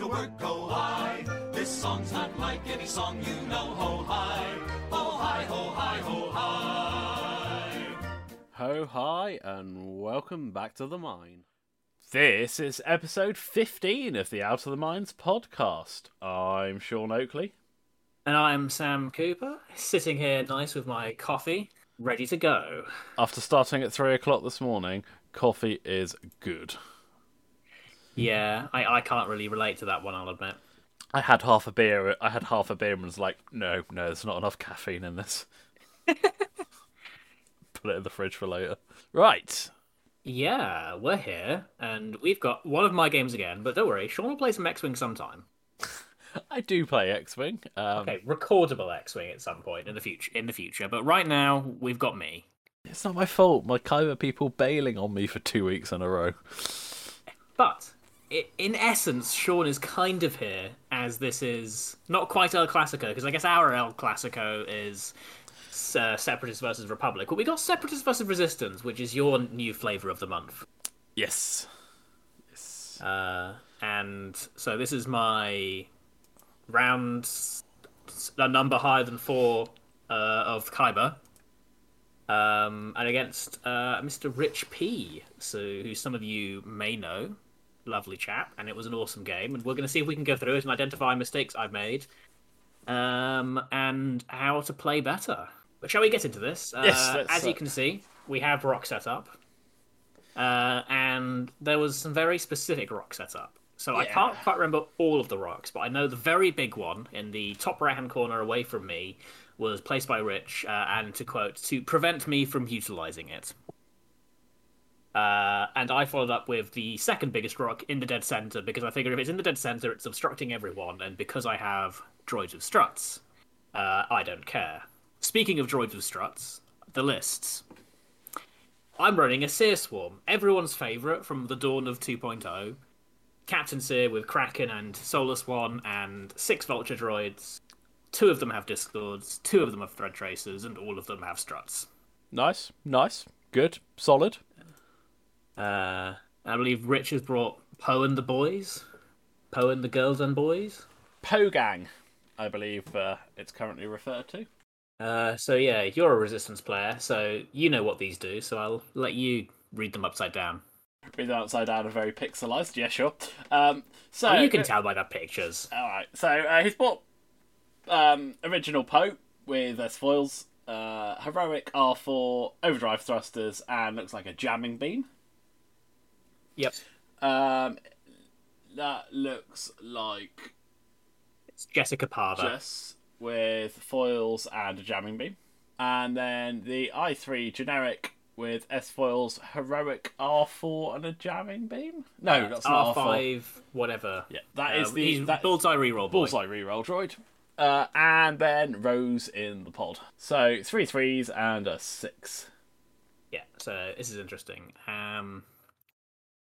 to work, oh, go I. This song's not like any song you know, ho hi, ho hi, ho hi, ho hi. Ho hi, and welcome back to the mine. This is episode 15 of the Out of the Mines podcast. I'm Sean Oakley. And I'm Sam Cooper, sitting here nice with my coffee, ready to go. After starting at 3 o'clock this morning, coffee is good. Yeah, I, I can't really relate to that one, I'll admit. I had half a beer. I had half a beer and was like, no, no, there's not enough caffeine in this. Put it in the fridge for later. Right. Yeah, we're here, and we've got one of my games again, but don't worry, Sean will play some X Wing sometime. I do play X Wing. Um, Okay, recordable X Wing at some point in the future in the future, but right now we've got me. It's not my fault. My Kyber people bailing on me for two weeks in a row. But in essence, Sean is kind of here as this is not quite El Clasico, because I guess our El Clasico is uh, Separatist versus Republic, but we got Separatist versus Resistance, which is your new flavor of the month. Yes. Uh, and so this is my round, a number higher than four uh, of Kyber. Um, and against uh, Mr. Rich P, so who some of you may know, lovely chap, and it was an awesome game. And we're going to see if we can go through it and identify mistakes I've made, um, and how to play better. But shall we get into this? Uh, Yes, let's, as you uh, can see, we have rock set up. Uh, and there was some very specific rock set up. So I can't quite remember all of the rocks, but I know the very big one in the top right hand corner away from me was placed by Rich, uh, and to quote, to prevent me from utilizing it. Uh, and I followed up with the second biggest rock in the dead center because I figured if it's in the dead center, it's obstructing everyone, and because I have droids with struts, uh, I don't care. Speaking of droids with struts, the lists. I'm running a Sear Swarm, everyone's favourite from the dawn of 2.0. Captain Sear with Kraken and Soulless One and six Vulture droids. Two of them have Discords, two of them have Thread Tracers, and all of them have struts. Nice. Nice. Good. Solid. Uh, I believe Rich has brought Poe and the boys. Poe and the girls and boys. Pogang, I believe uh, it's currently referred to. Uh, so yeah, you're a Resistance player, so you know what these do, so I'll let you read them upside down. Read them upside down and very pixelized. Yeah, sure. Um, so Oh, you can tell by the pictures. All right. So uh, he's bought um, original Poe with uh, foils, uh, heroic R4, overdrive thrusters, and looks like a jamming beam. Yep. Um, that looks like It's Jessica Pava. Jess with foils and a jamming beam, and then the i3 generic with S foils, heroic R4 and a jamming beam. No, that's not R4. R5, whatever. Yeah, that is Uh, the he's that, bullseye reroll boy. bullseye reroll droid. Uh, and then Rose in the pod. So three threes and a six. Yeah, so this is interesting. Um,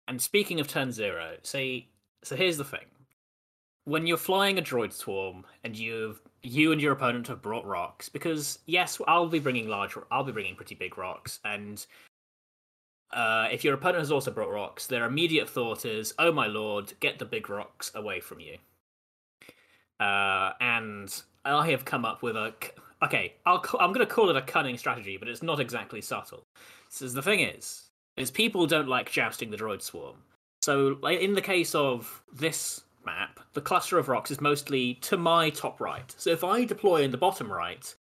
and speaking of turn zero, see, so here's the thing: when you're flying a droid swarm and you've you and your opponent have brought rocks, because yes, I'll be bringing large, I'll be bringing pretty big rocks, and uh, if your opponent has also brought rocks, their immediate thought is, "Oh my lord, get the big rocks away from you." Uh, and I have come up with a okay. I'll I'm going to call it a cunning strategy, but it's not exactly subtle. So the thing is, is people don't like jousting the droid swarm. So in the case of this map, the cluster of rocks is mostly to my top right. So if I deploy in the bottom right,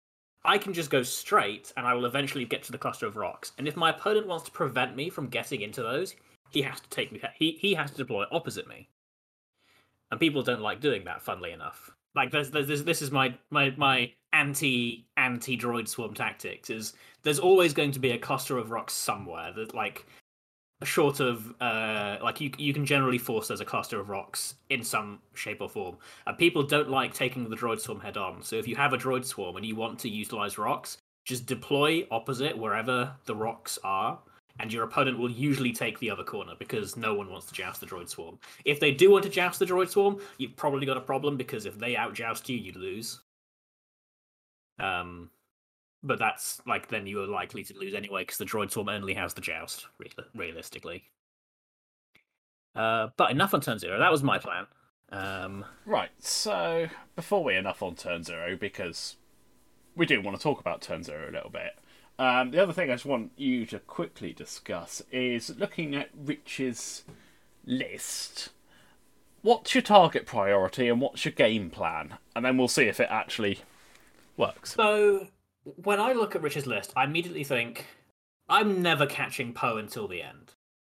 I can just go straight, and I will eventually get to the cluster of rocks. And if my opponent wants to prevent me from getting into those, he has to take me. He he has to deploy opposite me. And people don't like doing that. Funnily enough, like there's, there's, this this is my my my anti anti droid swarm tactics. Is there's always going to be a cluster of rocks somewhere that like short of uh like you you can generally force there's a cluster of rocks in some shape or form and people don't like taking the droid swarm head on so if you have a droid swarm and you want to utilize rocks just deploy opposite wherever the rocks are and your opponent will usually take the other corner because no one wants to joust the droid swarm. If they do want to joust the droid swarm you've probably got a problem because if they out joust you you lose. Um but that's like then you are likely to lose anyway because the droid swarm only has the joust real- realistically. Uh but enough on turn zero. That was my plan. Um, Right, so before we enough on turn zero, because we do want to talk about turn zero a little bit. Um, the other thing I just want you to quickly discuss is looking at Rich's list. What's your target priority and what's your game plan? And then we'll see if it actually works. so when I look at Rich's list, I immediately think I'm never catching Poe until the end.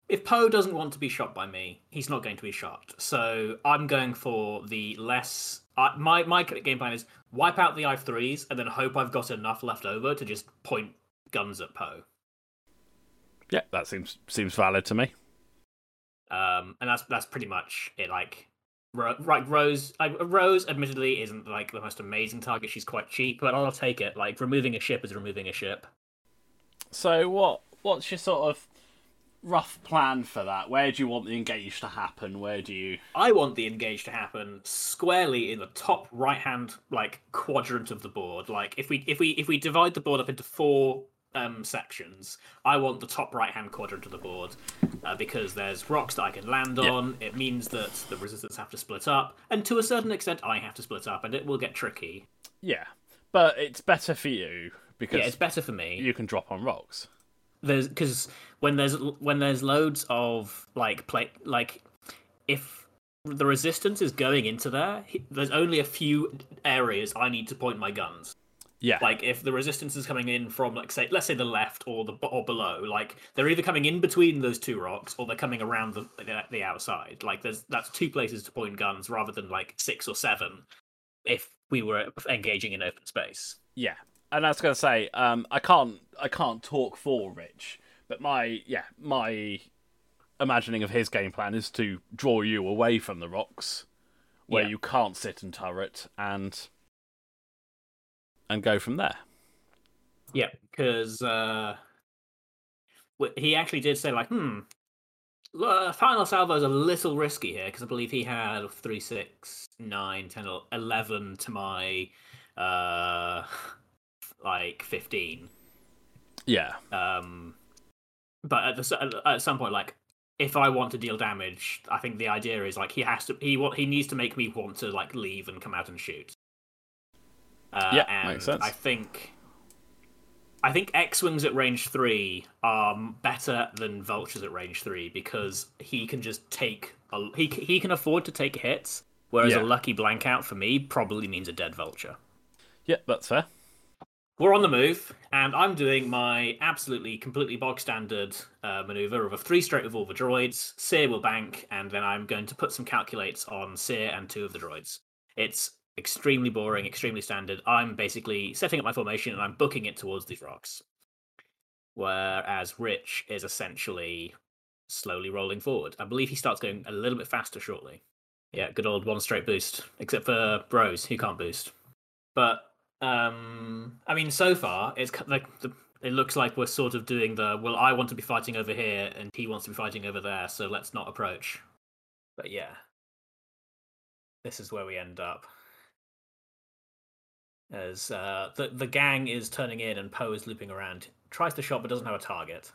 If Poe doesn't want to be shot by me, he's not going to be shot. So I'm going for the less. I my my game plan is wipe out the i3s and then hope I've got enough left over to just point guns at Poe. Yeah, that seems seems valid to me. Um, and that's that's pretty much it. Like, Ro- right, Rose. Like, Rose, admittedly, isn't like the most amazing target. She's quite cheap, but I'll take it. Like, removing a ship is removing a ship. So what what's your sort of rough plan for that? Where do you want the engage to happen? Where do you I want the engage to happen squarely in the top right hand like quadrant of the board. Like if we if we if we divide the board up into four um sections, I want the top right hand quadrant of the board uh, because there's rocks that I can land on. It means that the resistance have to split up, and to a certain extent, I have to split up, and it will get tricky. Yeah. But it's better for you because Yeah, it's better for me. you can drop on rocks. there's because when there's when there's loads of like play like if the resistance is going into there there's only a few areas i need to point my guns Yeah. like if the resistance is coming in from like say let's say the left or the or below like they're either coming in between those two rocks or they're coming around the the, the outside like there's that's two places to point guns rather than like six or seven if we were engaging in open space Yeah, and I was going to say, um, I can't, I can't talk for Rich, but my, yeah, my imagining of his game plan is to draw you away from the rocks, where Yeah. you can't sit and turret, and and go from there. Yeah, because uh, he actually did say like, hmm, uh, final salvo is a little risky here because I believe he had three, six, nine, ten, el- eleven to my uh, like fifteen. Yeah, Um, but at the at- at some point, like. If I want to deal damage, I think the idea is like he has to he what he needs to make me want to like leave and come out and shoot. Uh, Yeah, and makes sense. I think I think X wings at range three are better than vultures at range three because he can just take a, he he can afford to take hits, whereas Yeah. a lucky blank out for me probably means a dead vulture. yeah, that's fair. We're on the move, and I'm doing my absolutely completely bog standard uh, maneuver of a three straight with all the droids. Sear will bank, and then I'm going to put some calculates on Sear and two of the droids. It's extremely boring, extremely standard. I'm basically setting up my formation and I'm booking it towards these rocks. Whereas Rich is essentially slowly rolling forward. I believe he starts going a little bit faster shortly. Yeah, good old one straight boost, except for Rose, who can't boost. But um, I mean, so far it's like the, it looks like we're sort of doing the well. I want to be fighting over here, and he wants to be fighting over there, so let's not approach. But yeah, this is where we end up. As uh, the the gang is turning in and Poe is looping around, tries to shot but doesn't have a target.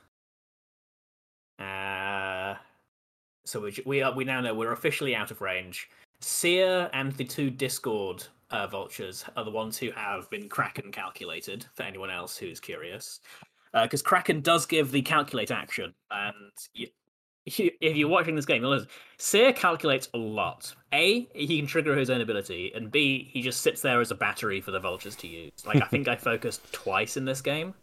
Uh, so we we are we now know we're officially out of range. Sear and the two Discord uh, vultures are the ones who have been Kraken calculated. For anyone else who's curious, because Kraken does give the calculate action, and if you're watching this game, you'll notice Sear calculates a lot. A, he can trigger his own ability, and B, he just sits there as a battery for the vultures to use. Like I think I focused twice in this game.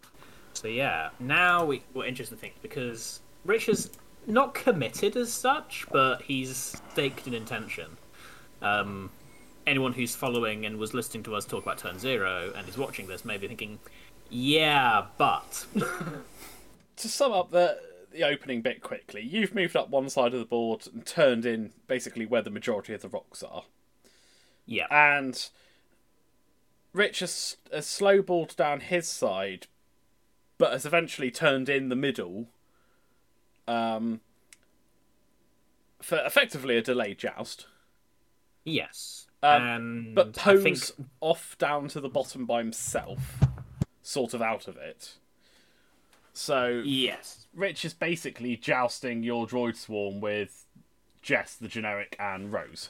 So yeah, now we, we're interesting things because Rich is not committed as such, but he's staked an intention. Um, anyone who's following and was listening to us talk about Turn Zero and is watching this may be thinking, yeah, but To sum up the the opening bit quickly, you've moved up one side of the board and turned in basically where the majority of the rocks are. yeah, and Rich has, has slowballed down his side, but has eventually turned in the middle. Um, for effectively a delayed joust, yes, Um, and but I think off down to the bottom by himself, sort of out of it. So yes, Rich is basically jousting your droid swarm with Jess, the generic, and Rose.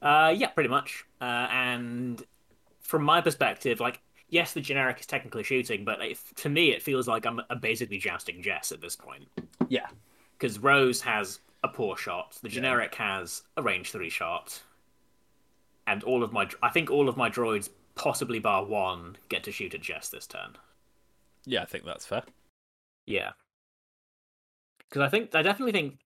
Uh, yeah, pretty much. Uh, and from my perspective, like, yes, the generic is technically shooting, but it, to me, it feels like I'm, I'm basically jousting Jess at this point. Yeah. Because Rose has a poor shot, the generic has a range three shot, and all of my, I think all of my droids, possibly bar one, get to shoot at Jess this turn. Yeah, I think that's fair. Yeah. Because I think I definitely think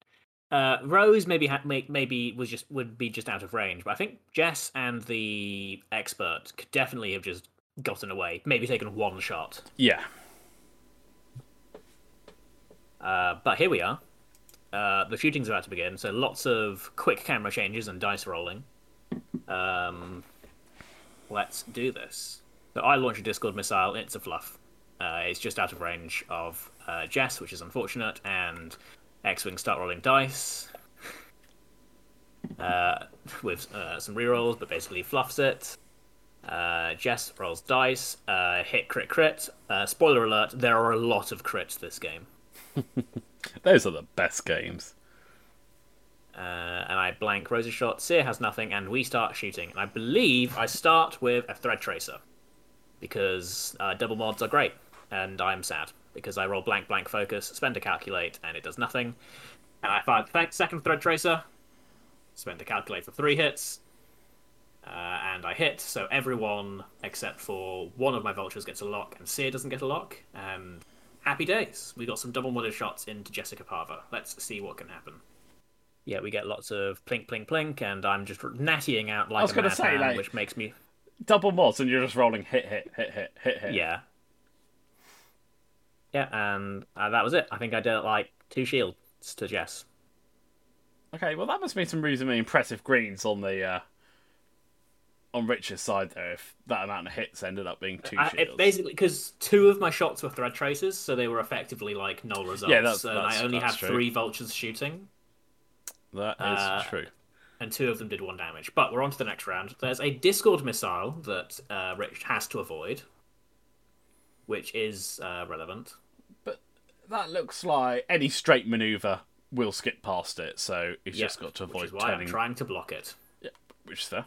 uh, Rose maybe ha- may- maybe was just would be just out of range, but I think Jess and the expert could definitely have just gotten away, maybe taken one shot. Yeah. Uh, but here we are. Uh, the shooting's about to begin, so lots of quick camera changes and dice rolling. Um, let's do this. So I launch a Discord missile. It's a fluff. Uh, it's just out of range of uh, Jess, which is unfortunate, and X-wing start rolling dice uh, with uh, some rerolls, but basically fluffs it. Uh, Jess rolls dice, uh, hit crit crit. Uh, spoiler alert: there are a lot of crits this game. Those are the best games. Uh, and I blank Rose's shot. Sear has nothing, and we start shooting. And I believe I start with a thread tracer because uh, double mods are great, and I'm sad because I roll blank blank focus, spend to calculate, and it does nothing. And I fire the second thread tracer, spend to calculate for three hits, uh, and I hit. So everyone except for one of my vultures gets a lock, and Sear doesn't get a lock. And happy days. We got some double modded shots into Jessica Pava. Let's see what can happen. Yeah, we get lots of plink, plink, plink, and I'm just nattying out like was a gonna like- which makes me Double mods, and you're just rolling hit, hit, hit, hit, hit, hit. yeah, yeah, and uh, that was it. I think I did like two shields to Jess. Okay, well that must be some reasonably impressive greens on the uh, on Rich's side there. If that amount of hits ended up being two I, shields. it basically because two of my shots were thread tracers, so they were effectively like null results. Yeah, that's- and that's- I only had true. three vultures shooting, That is Uh, true. and two of them did one damage. But we're on to the next round. There's a Discord missile that uh, Rich has to avoid, which is uh, relevant. That looks like any straight maneuver will skip past it, so he's Yeah, just got to which avoid is why turning. I'm trying to block it. Yeah, which is fair.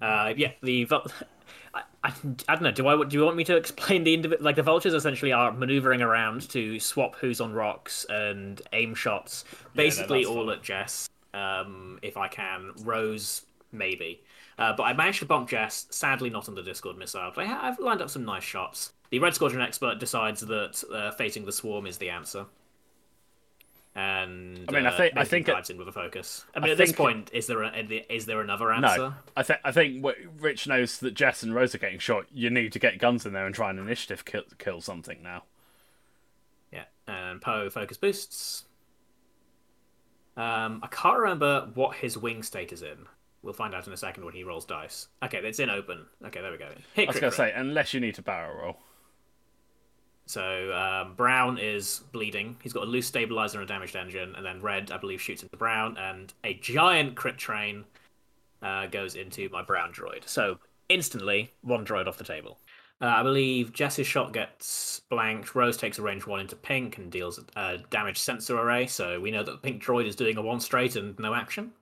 Uh, yeah, the vul- I, I, I don't know. Do I do you want me to explain the indiv- like the vultures essentially are maneuvering around to swap who's on rocks and aim shots, basically that's all fine. at Jess. Um, if I can, Rose maybe. Uh, but I managed to bump Jess. Sadly, not on the Discord missile. But I ha- I've lined up some nice shots. The Red Squadron expert decides that uh, facing the swarm is the answer. And I mean, I uh, think- I think it- dives in with a focus. I mean, at this point, is there a, is there another answer? No, I think I think what Rich knows that Jess and Rose are getting shot. You need to get guns in there and try an initiative kill, kill something now. Yeah, and Poe focus boosts. Um, I can't remember what his wing state is in. We'll find out in a second when he rolls dice. Okay, it's in open. Okay, there we go. Hit I was gonna say unless you need to barrel roll. So um, Brown is bleeding. He's got a loose stabilizer and a damaged engine, and then Red, I believe, shoots into Brown, and a giant crit train uh, goes into my Brown droid. So instantly, one droid off the table. Uh, I believe Jess's shot gets blanked. Rose takes a range one into Pink and deals a damage sensor array. So we know that the Pink droid is doing a one straight and no action.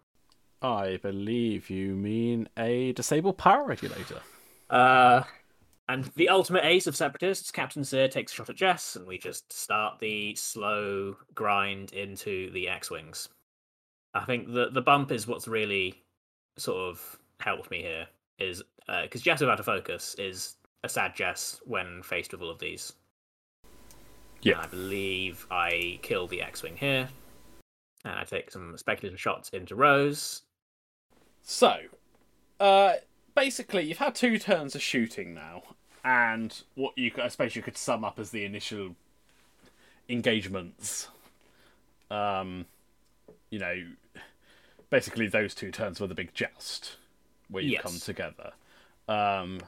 I believe you mean a disabled power regulator. Uh, and the ultimate ace of separatists, Captain Sear takes a shot at Jess, and we just start the slow grind into the X-wings. I think the the bump is what's really sort of helped me here is because Jess without a focus is a sad Jess when faced with all of these. Yeah. I believe I kill the X-wing here, and I take some speculative shots into Rose. So, uh, basically, you've had two turns of shooting now, and what you I suppose you could sum up as the initial engagements. Um, you know, basically those two turns were the big joust where you Yes. come together. Um,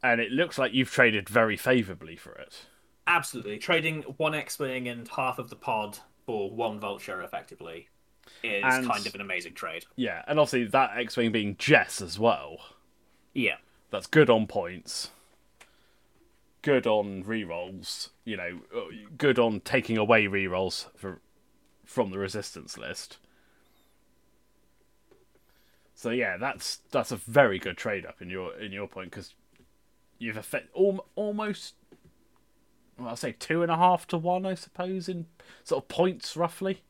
and it looks like you've traded very favourably for it. Absolutely. Trading one X Wing and half of the pod for one Vulture effectively is And- kind of an amazing trade. Yeah, and obviously that X-wing being Jess as well. Yeah. That's good on points. Good on rerolls. You know, uh, good on taking away rerolls for from the resistance list. So yeah, that's that's a very good trade up in your in your point because you've effect al- almost well, I'll say two and a half to one, I suppose, in sort of points roughly.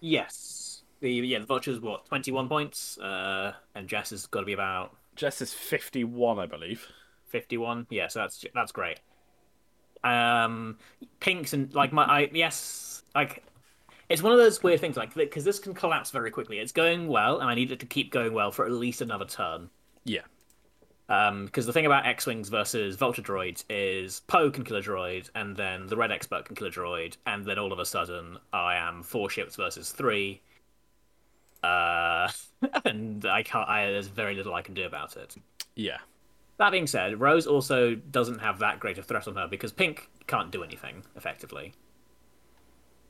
Yes. The yeah, the vulture's what twenty one points, uh, and Jess has got to be about Jess is fifty one, I believe. fifty one. Yeah, so that's that's great. Um, pinks and like my I yes like it's one of those weird things like because this can collapse very quickly. It's going well, and I need it to keep going well for at least another turn. Yeah. Um, because the thing about X-wings versus Vulture droids is Poe can kill a droid, and then the Red Expert can kill a droid, and then all of a sudden I am four ships versus three. Uh, and I can't. I, there's very little I can do about it. Yeah. That being said, Rose also doesn't have that great a threat on her because Pink can't do anything effectively.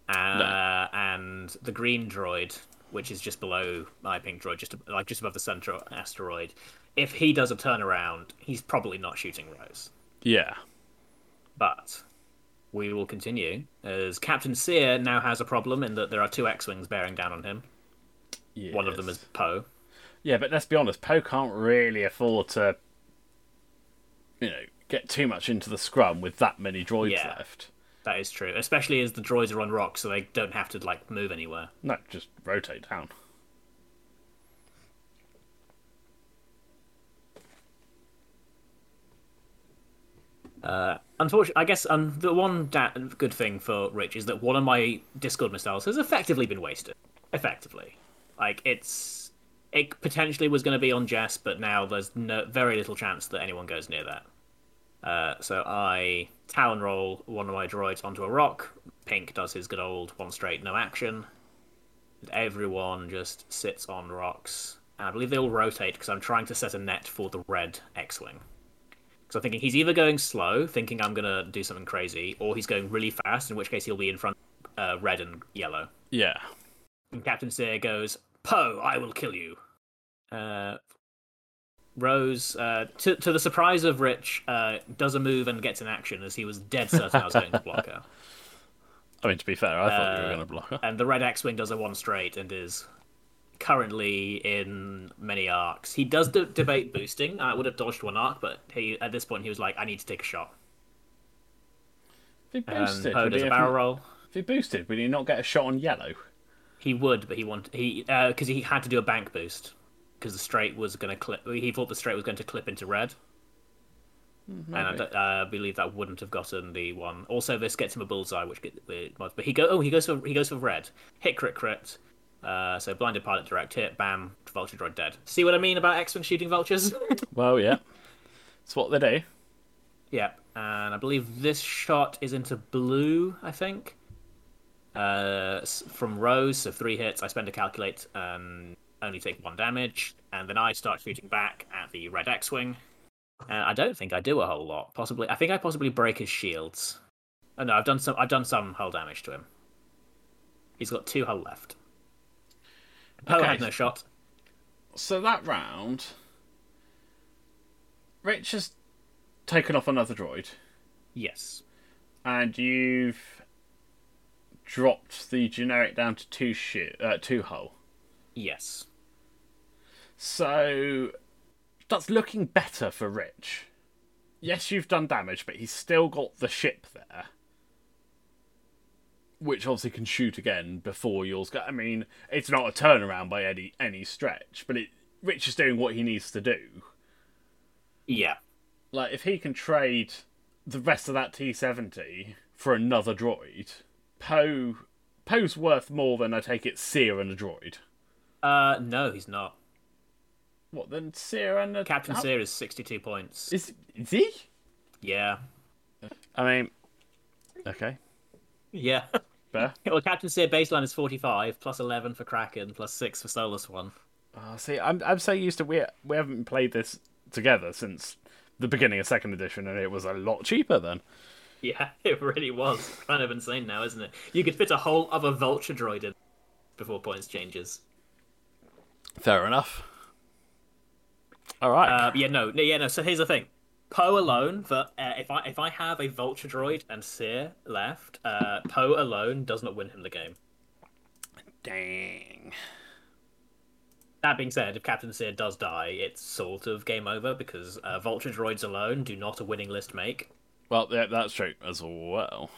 Uh, And the green droid, which is just below my pink droid, just like just above the center asteroid, if he does a turnaround, he's probably not shooting Rose. Yeah. But we will continue as Captain Sear now has a problem in that there are two X-wings bearing down on him. One of them is Poe. Yeah, but let's be honest, Poe can't really afford to, you know, get too much into the scrum with that many droids Yeah. left. That is true, especially as the droids are on rocks, so they don't have to like move anywhere. No, just rotate down. Unfortunately, I guess um, the one da- good thing for Rich is that one of my Discord missiles has effectively been wasted. Effectively, like it's it potentially was going to be on Jess, but now there's no very little chance that anyone goes near that. Uh, so I talon roll one of my droids onto a rock. Pink does his good old one straight no action. Everyone just sits on rocks. And I believe they all rotate because I'm trying to set a net for the red X-wing. So I'm thinking he's either going slow, thinking I'm gonna do something crazy, or he's going really fast, in which case he'll be in front uh, red and yellow. Yeah. And Captain Sear goes, Poe, I will kill you. Uh, Rose, uh, to, to the surprise of Rich, uh, does a move and gets in action as he was dead certain I was going to block her. I mean, to be fair, I thought you were Uh, going to block her. And the red X-wing does a one straight and is currently in many arcs. He does de- debate boosting. I would have dodged one arc, but he at this point he was like, I need to take a shot. If he And boosted, Poe would does he a have- barrel roll. if he boosted, would he not get a shot on yellow? He would, but he wanted he because he had to do a bank boost because the straight was going to clip. He thought the straight was going to clip into red, and I, maybe. don't- uh, believe that wouldn't have gotten the one. Also, this gets him a bullseye, which get, but he go oh he goes for he goes for red. Hit crit crit. Uh, so blinded pilot direct hit, bam, vulture droid dead. See what I mean about X-wing shooting vultures? Well, yeah. That's what they do. yeah, and I believe this shot is into blue. I think. Uh, from Rose, so three hits. I spend a calculate and only take one damage, and then I start shooting back at the red X-wing. Uh, I don't think I do a whole lot. Possibly, I think I possibly break his shields. Oh no, I've done some. I've done some hull damage to him. He's got two hull left. Poe Okay. had no shot. So that round, Rich has taken off another droid, Yes. and you've dropped the generic down to two shi uh, two hull. Yes. So that's looking better for Rich. Yes, you've done damage, but he's still got the ship there. Which obviously can shoot again before yours go. I mean, it's not a turnaround by any any stretch, but it Rich is doing what he needs to do. Yeah. Like if he can trade the rest of that T seventy for another droid, Poe Poe's worth more than I take it Sear and a droid. Uh, no, he's not. What then Sear and a Captain how- Sear is sixty-two points. Is is he? Yeah. I mean, okay, Yeah. fair. well, Captain Sear baseline is forty-five plus eleven for Kraken plus six for Soulless One. Oh, see, I'm I'm so used to we we haven't played this together since the beginning of second edition, and it was a lot cheaper then. Yeah, it really was. Kind of insane now, isn't it? You could fit a whole other Vulture droid in before points changes. Fair enough. All right. Uh, yeah, no, no, yeah, no. So here's the thing: Poe alone. For uh, if I if I have a Vulture droid and Sear left, uh, Poe alone does not win him the game. Dang. that being said, if Captain Sear does die, it's sort of game over because uh, Vulture droids alone do not a winning list make. Well, yeah, that's true as well.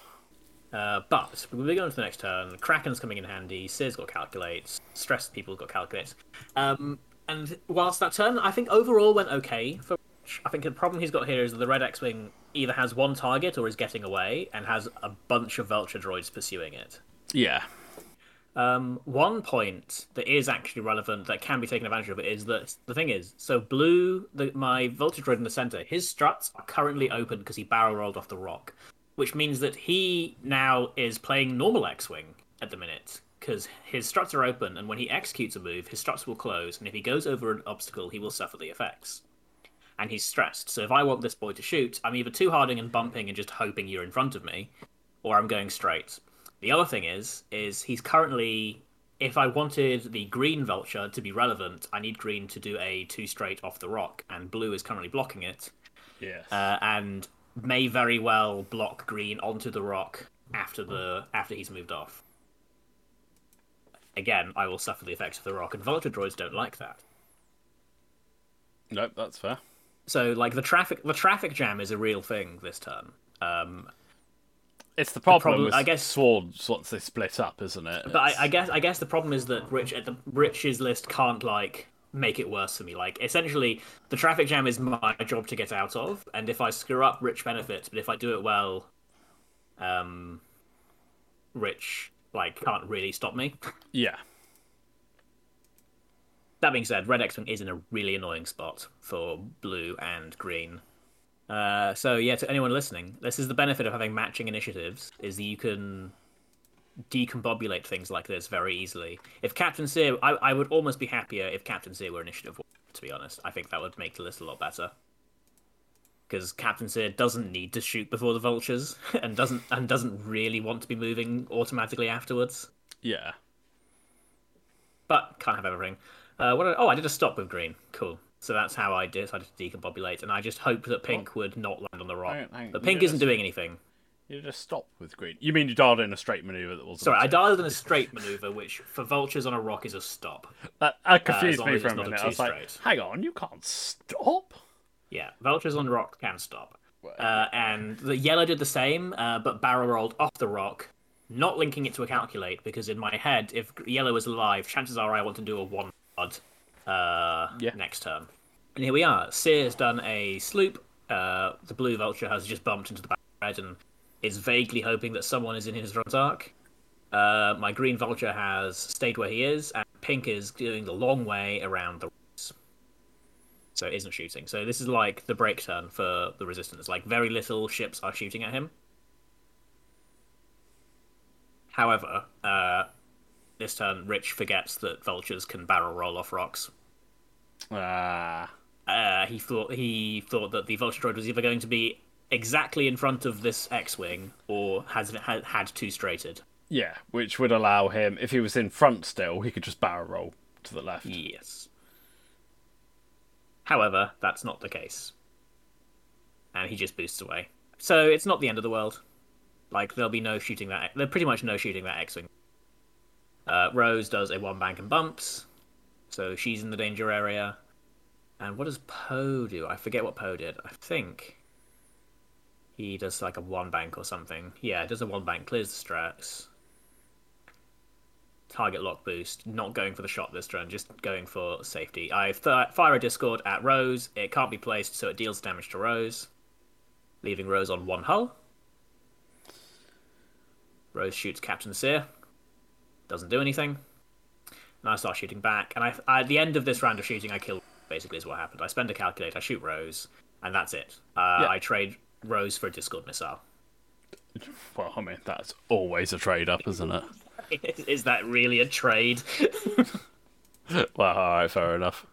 Uh, but we go on to the next turn. Kraken's coming in handy. Sear's got calculates. Stressed people's got calculates. Um, and whilst that turn, I think overall went okay. For I think the problem he's got here is that the Red X-wing either has one target or is getting away, and has a bunch of Vulture droids pursuing it. Yeah. Um, one point that is actually relevant that can be taken advantage of is that the thing is, so blue, the, my Vulture droid in the center, his struts are currently open because he barrel rolled off the rock, which means that he now is playing normal X-wing at the minute because his struts are open, and when he executes a move, his struts will close, and if he goes over an obstacle, he will suffer the effects. And he's stressed. So if I want this boy to shoot, I'm either too harding and bumping and just hoping you're in front of me, or I'm going straight. The other thing is, is he's currently. If I wanted the green vulture to be relevant, I need green to do a two straight off the rock, and blue is currently blocking it, Yes. uh, and may very well block green onto the rock after the after he's moved off. Again, I will suffer the effects of the rock, and vulture droids don't like that. nope, that's fair. So, like the traffic, the traffic jam is a real thing this turn. Um, It's the problem, problem- with I guess- swords once they split up, isn't it? But I, I guess I guess the problem is that Rich at the Rich's list can't like make it worse for me. Like essentially, the traffic jam is my job to get out of, and if I screw up, Rich benefits. But if I do it well, um, Rich like can't really stop me. yeah. That being said, Red X Wing is in a really annoying spot for blue and green. Uh, so yeah, to anyone listening, this is the benefit of having matching initiatives: is that you can decombobulate things like this very easily. If Captain Sear, I, I would almost be happier if Captain Sear were initiative. To be honest, I think that would make the list a lot better. Because Captain Sear doesn't need to shoot before the vultures, and doesn't and doesn't really want to be moving automatically afterwards Yeah. but can't have everything. Uh, what? Oh, I did a stop with green. Cool. So that's how I decided to decombobulate, and I just hoped that pink would not land on the rock. Hang on, hang on. But pink isn't a- doing anything. You just stop with green. You mean you dialed in a straight maneuver that wasn't? Sorry, I dialed in a straight maneuver, which for vultures on a rock is a stop. That, that confused long me for a not a minute. I was like, hang on, you can't stop. Yeah, vultures on rock can stop. Uh, and the yellow did the same, uh, but barrel rolled off the rock, not linking it to a calculate because in my head, if yellow is alive, chances are I want to do a one card uh, Yeah. next turn. And here we are. Sear's done a sloop. Uh, the blue vulture has just bumped into the back red and is vaguely hoping that someone is in his front arc. Uh, my green vulture has stayed where he is, and pink is doing the long way around the rocks. So it isn't shooting. So this is like the break turn for the resistance. Like very little ships are shooting at him. However, uh, this turn Rich forgets that vultures can barrel roll off rocks. Ah. Uh, he thought he thought that the vulture droid was either going to be exactly in front of this X-wing or has had, had two straighted. yeah, which would allow him, if he was in front still, he could just barrel roll to the left. Yes. However, that's not the case. And he just boosts away. So it's not the end of the world. Like there'll be no shooting that. There'll pretty much no shooting that X-wing. Uh, Rose does a one bank and bumps, so she's in the danger area. And what does Poe do? I forget what Poe did. I think he does like a one bank or something. Yeah, does a one bank, clears the strats. Target lock boost, not going for the shot this turn, just going for safety. I th- fire a Discord at Rose. It can't be placed, so it deals damage to Rose, leaving Rose on one hull. Rose shoots Captain Sear. Doesn't do anything. And I start shooting back. And I, I, at the end of this round of shooting, I kill. Basically, is what happened. I spend a calculate. I shoot Rose, and that's it. Uh, Yeah. I trade Rose for a Discord missile. Well, I mean, that's always a trade up, isn't it? is that really a trade? Well, alright, fair enough.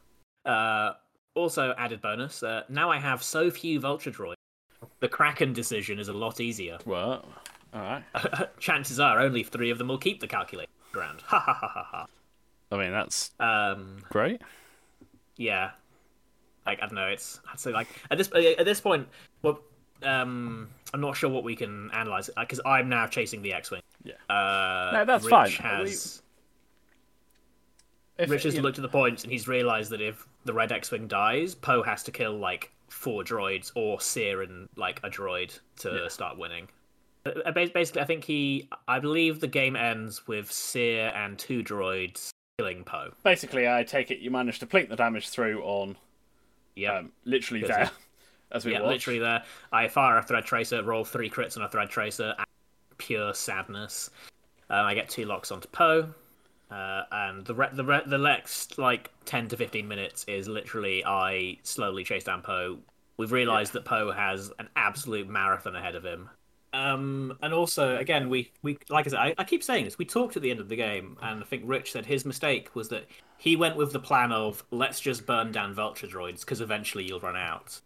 Uh, also, added bonus. Uh, now I have so few Vulture droids. The Kraken decision is a lot easier. Well, alright. Chances are only three of them will keep the calculator round. Ha ha ha ha ha. I mean, that's. Um, great. yeah. Like I don't know. It's I'd say like at this at this point, well, um, I'm not sure what we can analyze because I'm now chasing the X-wing. Yeah. Uh, No, that's Rich fine. Has If, Rich has looked at the points and he's realised that if the red X-wing dies, Poe has to kill like four droids or Sear and like a droid to start winning. Uh, ba- Basically, I think he, I believe the game ends with Sear and two droids killing Poe. basically, I take it you managed to plink the damage through on Yeah, um, literally Good. there, as we yeah, watched. literally there. I fire a thread tracer, roll three crits on a thread tracer, and pure sadness. Um, I get two locks onto Poe, uh, and the re- the re- the next like ten to fifteen minutes is literally I slowly chase down Poe. We've realised that Poe has an absolute marathon ahead of him. Um, and also, again, we, we like I said, I, I keep saying this. We talked at the end of the game, and I think Rich said his mistake was that he went with the plan of let's just burn down vulture droids because eventually you'll run out.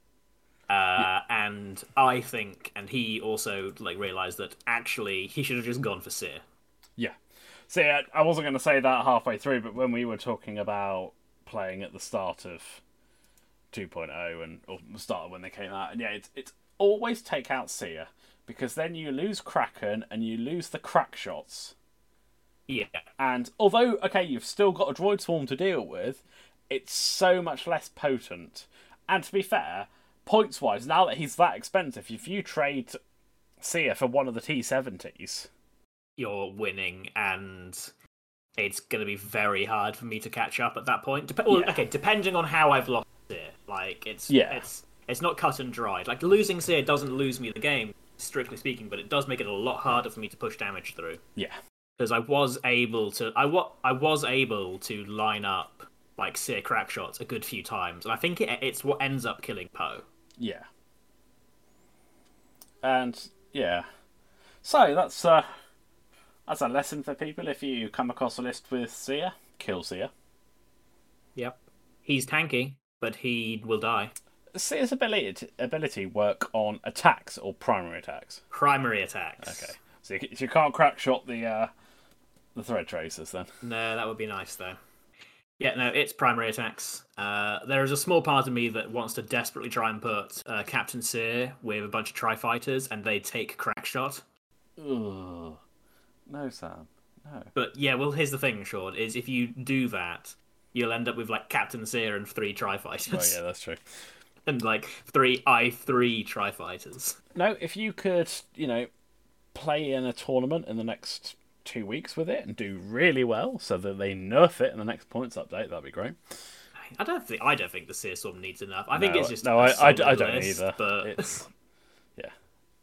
Uh, and I think, and he also like realized that actually he should have just gone for Sear. Yeah. See, I, I wasn't going to say that halfway through, but when we were talking about playing at the start of 2.0 and or the start when they came out, and yeah, it's it's always take out Sear because then you lose Kraken and you lose the crack shots. Yeah, And although okay, you've still got a droid swarm to deal with, it's so much less potent. And to be fair, points wise, now that he's that expensive, if you trade Sear for one of the T70s, you're winning, and it's going to be very hard for me to catch up at that point. Dep- well, Yeah. Okay, depending on how I've lost it, like it's Yeah. it's it's not cut and dried. Like losing Sear doesn't lose me the game, strictly speaking, but it does make it a lot harder for me to push damage through. yeah, because I was able to I wa- I was able to line up like sear crack shots a good few times, and I think it, it's what ends up killing Poe. Yeah. And yeah. So that's uh that's a lesson for people if you come across a list with Sear, kill Sear. Yep, he's tanky, but he will die. Sear's ability ability work on attacks or primary attacks. Primary attacks. Okay. So you, so you can't crack shot the uh the thread tracers then. No, that would be nice though. Yeah, no, it's primary attacks. Uh, there is a small part of me that wants to desperately try and put uh, Captain Sear with a bunch of tri fighters, and they take crack shot. Ugh. No Sam. No. But yeah, well, here's the thing, Sean, is if you do that, you'll end up with like Captain Sear and three tri fighters. Oh yeah, that's true. And like three I three tri fighters. No, if you could, you know, play in a tournament in the next two weeks with it and do really well, so that they nerf it in the next points update, that'd be great. I don't think I don't think the Sear Storm needs enough. I think it's just no, I, I, I don't list, either. But It's yeah,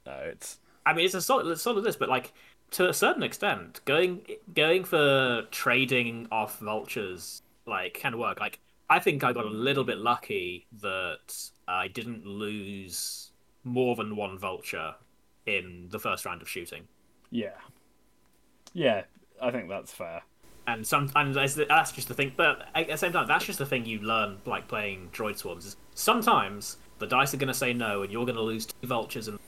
no, it's I mean, it's a solid, solid list, but like to a certain extent, going going for trading off vultures like can work. Like I think I got a little bit lucky that I didn't lose more than one vulture in the first round of shooting. yeah, yeah. I think that's fair. and sometimes that's, that's just the thing. But at the same time, that's just the thing you learn like playing droid swarms. Is sometimes the dice are going to say no, and you're going to lose two vultures, and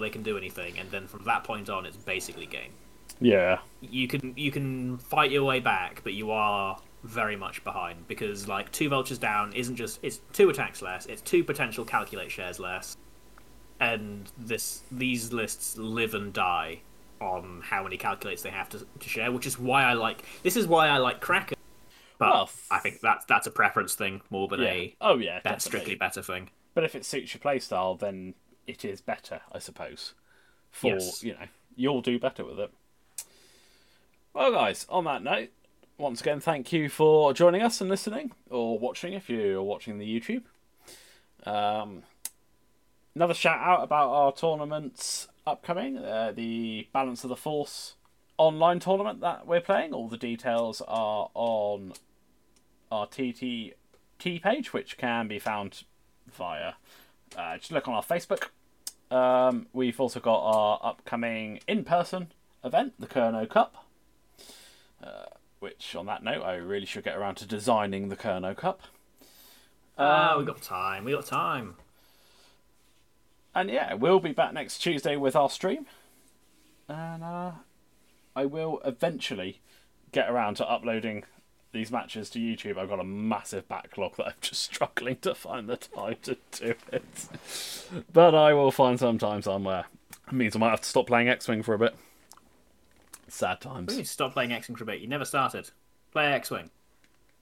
they can do anything. And then from that point on, it's basically game. Yeah, You can you can fight your way back, but you are very much behind because like two vultures down isn't just it's two attacks less. It's two potential calculate shares less, and this these lists live and die on how many calculates they have to, to share, which is why I like this is why I like Kraken. But Well, f- I think that's that's a preference thing more than yeah. a Oh yeah, that strictly better thing. But if it suits your playstyle, then it is better, I suppose. For Yes. you know, you'll do better with it. Well, guys, on that note, once again, thank you for joining us and listening or watching if you're watching the YouTube. Um, another shout out about our tournaments upcoming uh, the Balance of the Force online tournament that we're playing. All the details are on our TT page, which can be found via uh, just look on our Facebook. Um, we've also got our upcoming in person event, the Kerno Cup. Uh, which, on that note, I really should get around to designing the Kerno Cup. Ah, we Um, got time. We got time. And yeah, we'll be back next Tuesday with our stream. And uh, I will eventually get around to uploading these matches to YouTube. I've got a massive backlog that I'm just struggling to find the time to do it. But I will find some time somewhere. It means I might have to stop playing X Wing for a bit. Sad We times. need to stop playing X Wing for a bit. You never started. Play X Wing.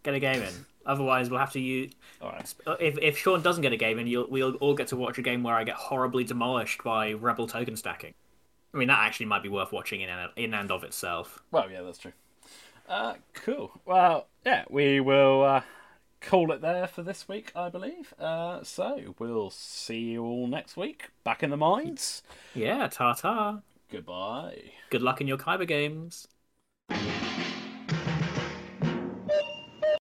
Get a game in. Otherwise, we'll have to use. All right. If if Sean doesn't get a game in, you'll, we'll all get to watch a game where I get horribly demolished by Rebel token stacking. I mean, that actually might be worth watching in and, in and of itself. Well, yeah, that's true. Uh, cool. Well, yeah, we will uh, call it there for this week, I believe. Uh, so we'll see you all next week. Back in the mines. Yeah, ta ta. Goodbye. Good luck in your Kyber games.